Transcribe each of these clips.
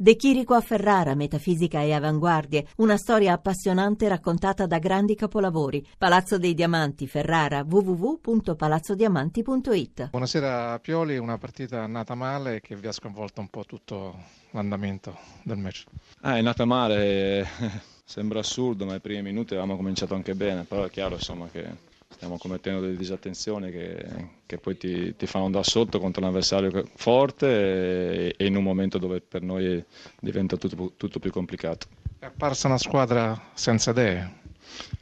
De Chirico a Ferrara, metafisica e avanguardie, una storia appassionante raccontata da grandi capolavori. Palazzo dei Diamanti, Ferrara, www.palazzodiamanti.it. Buonasera Pioli, una partita nata male che vi ha sconvolto un po' tutto l'andamento del match. Ah, è nata male, sembra assurdo, ma ai primi minuti avevamo cominciato anche bene, però è chiaro insomma che stiamo commettendo delle disattenzioni che, che poi ti, ti, fanno andare sotto contro un avversario forte e, e, in un momento dove per noi diventa tutto, tutto più complicato. È apparsa una squadra senza idee,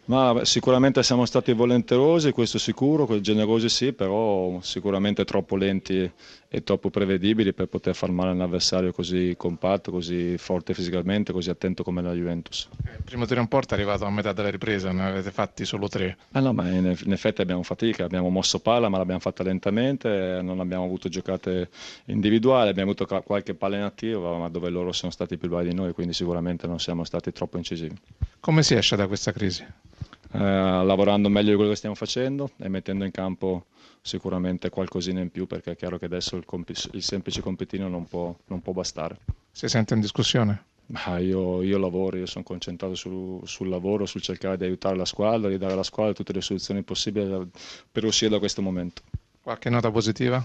ma sicuramente siamo stati volenterosi, questo sicuro, generosi sì, però sicuramente troppo lenti e troppo prevedibili per poter far male a un avversario così compatto, così forte fisicamente, così attento come la Juventus. Il primo tiro in porta è arrivato a metà della ripresa, ne avete fatti solo tre. Eh no, ma in, effetti abbiamo fatica, abbiamo mosso palla ma l'abbiamo fatta lentamente, non abbiamo avuto giocate individuali, abbiamo avuto qualche palla inattiva ma dove loro sono stati più bravi di noi, quindi sicuramente non siamo stati troppo incisivi. Come si esce da questa crisi? Eh, lavorando meglio di quello che stiamo facendo e mettendo in campo sicuramente qualcosina in più perché è chiaro che adesso il, comp- il semplice compitino non può, non può, bastare. Si sente in discussione? Ah, io, io, lavoro, io sono concentrato su, sul lavoro, sul cercare di aiutare la squadra, di dare alla squadra tutte le soluzioni possibili per uscire da questo momento. Qualche nota positiva?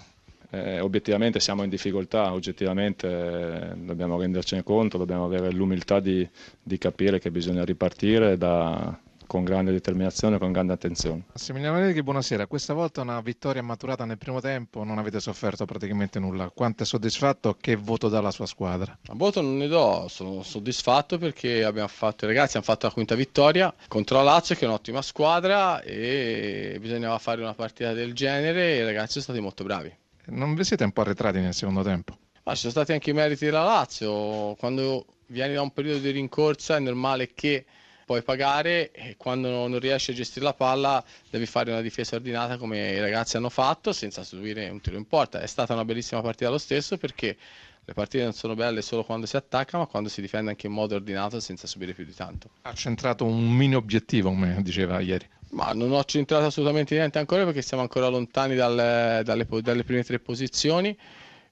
Eh, obiettivamente siamo in difficoltà, oggettivamente eh, dobbiamo rendercene conto, dobbiamo avere l'umiltà di, di capire che bisogna ripartire da, con grande determinazione e con grande attenzione. Massimiliano Valeri, buonasera. Questa volta una vittoria maturata nel primo tempo, non avete sofferto praticamente nulla. Quanto è soddisfatto? Che voto dà la sua squadra? A voto non ne do, sono soddisfatto perché abbiamo fatto, i ragazzi hanno fatto la quinta vittoria contro la Lazio che è un'ottima squadra e bisognava fare una partita del genere e i ragazzi sono stati molto bravi. Non vi siete un po' arretrati nel secondo tempo? Ma ci sono stati anche i meriti della Lazio. Quando vieni da un periodo di rincorsa è normale che puoi pagare e quando non riesci a gestire la palla devi fare una difesa ordinata come i ragazzi hanno fatto senza subire un tiro in porta. È stata una bellissima partita lo stesso perché le partite non sono belle solo quando si attacca ma quando si difende anche in modo ordinato senza subire più di tanto. Ha centrato un mini obiettivo come diceva ieri. Ma non ho centrato assolutamente niente ancora perché siamo ancora lontani dalle, dalle, dalle prime tre posizioni.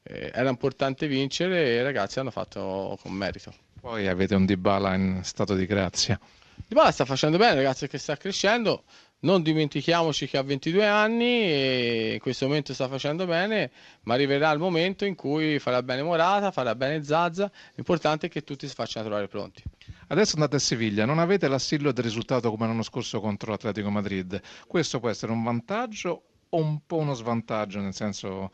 Eh, era importante vincere e i ragazzi hanno fatto con merito. Poi avete un Dybala in stato di grazia. Dybala sta facendo bene, ragazzi, che sta crescendo. Non dimentichiamoci che ha 22 anni e in questo momento sta facendo bene, ma arriverà il momento in cui farà bene Morata, farà bene Zazza. L'importante è che tutti si facciano trovare pronti. Adesso andate a Siviglia, non avete l'assillo del risultato come l'anno scorso contro l'Atletico Madrid. Questo può essere un vantaggio o un po' uno svantaggio, nel senso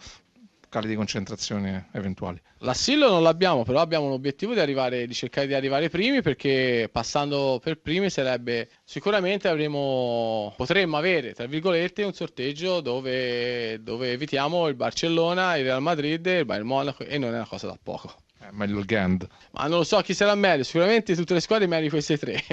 cali di concentrazione eventuali. L'assillo non l'abbiamo, però abbiamo un obiettivo di, arrivare, di cercare di arrivare primi perché passando per primi sarebbe sicuramente avremo, potremmo avere tra virgolette un sorteggio dove, dove evitiamo il Barcellona, il Real Madrid e il Bayern Monaco e non è una cosa da poco. Eh, meglio il Gand. Ma non lo so chi sarà meglio, sicuramente tutte le squadre meglio queste tre.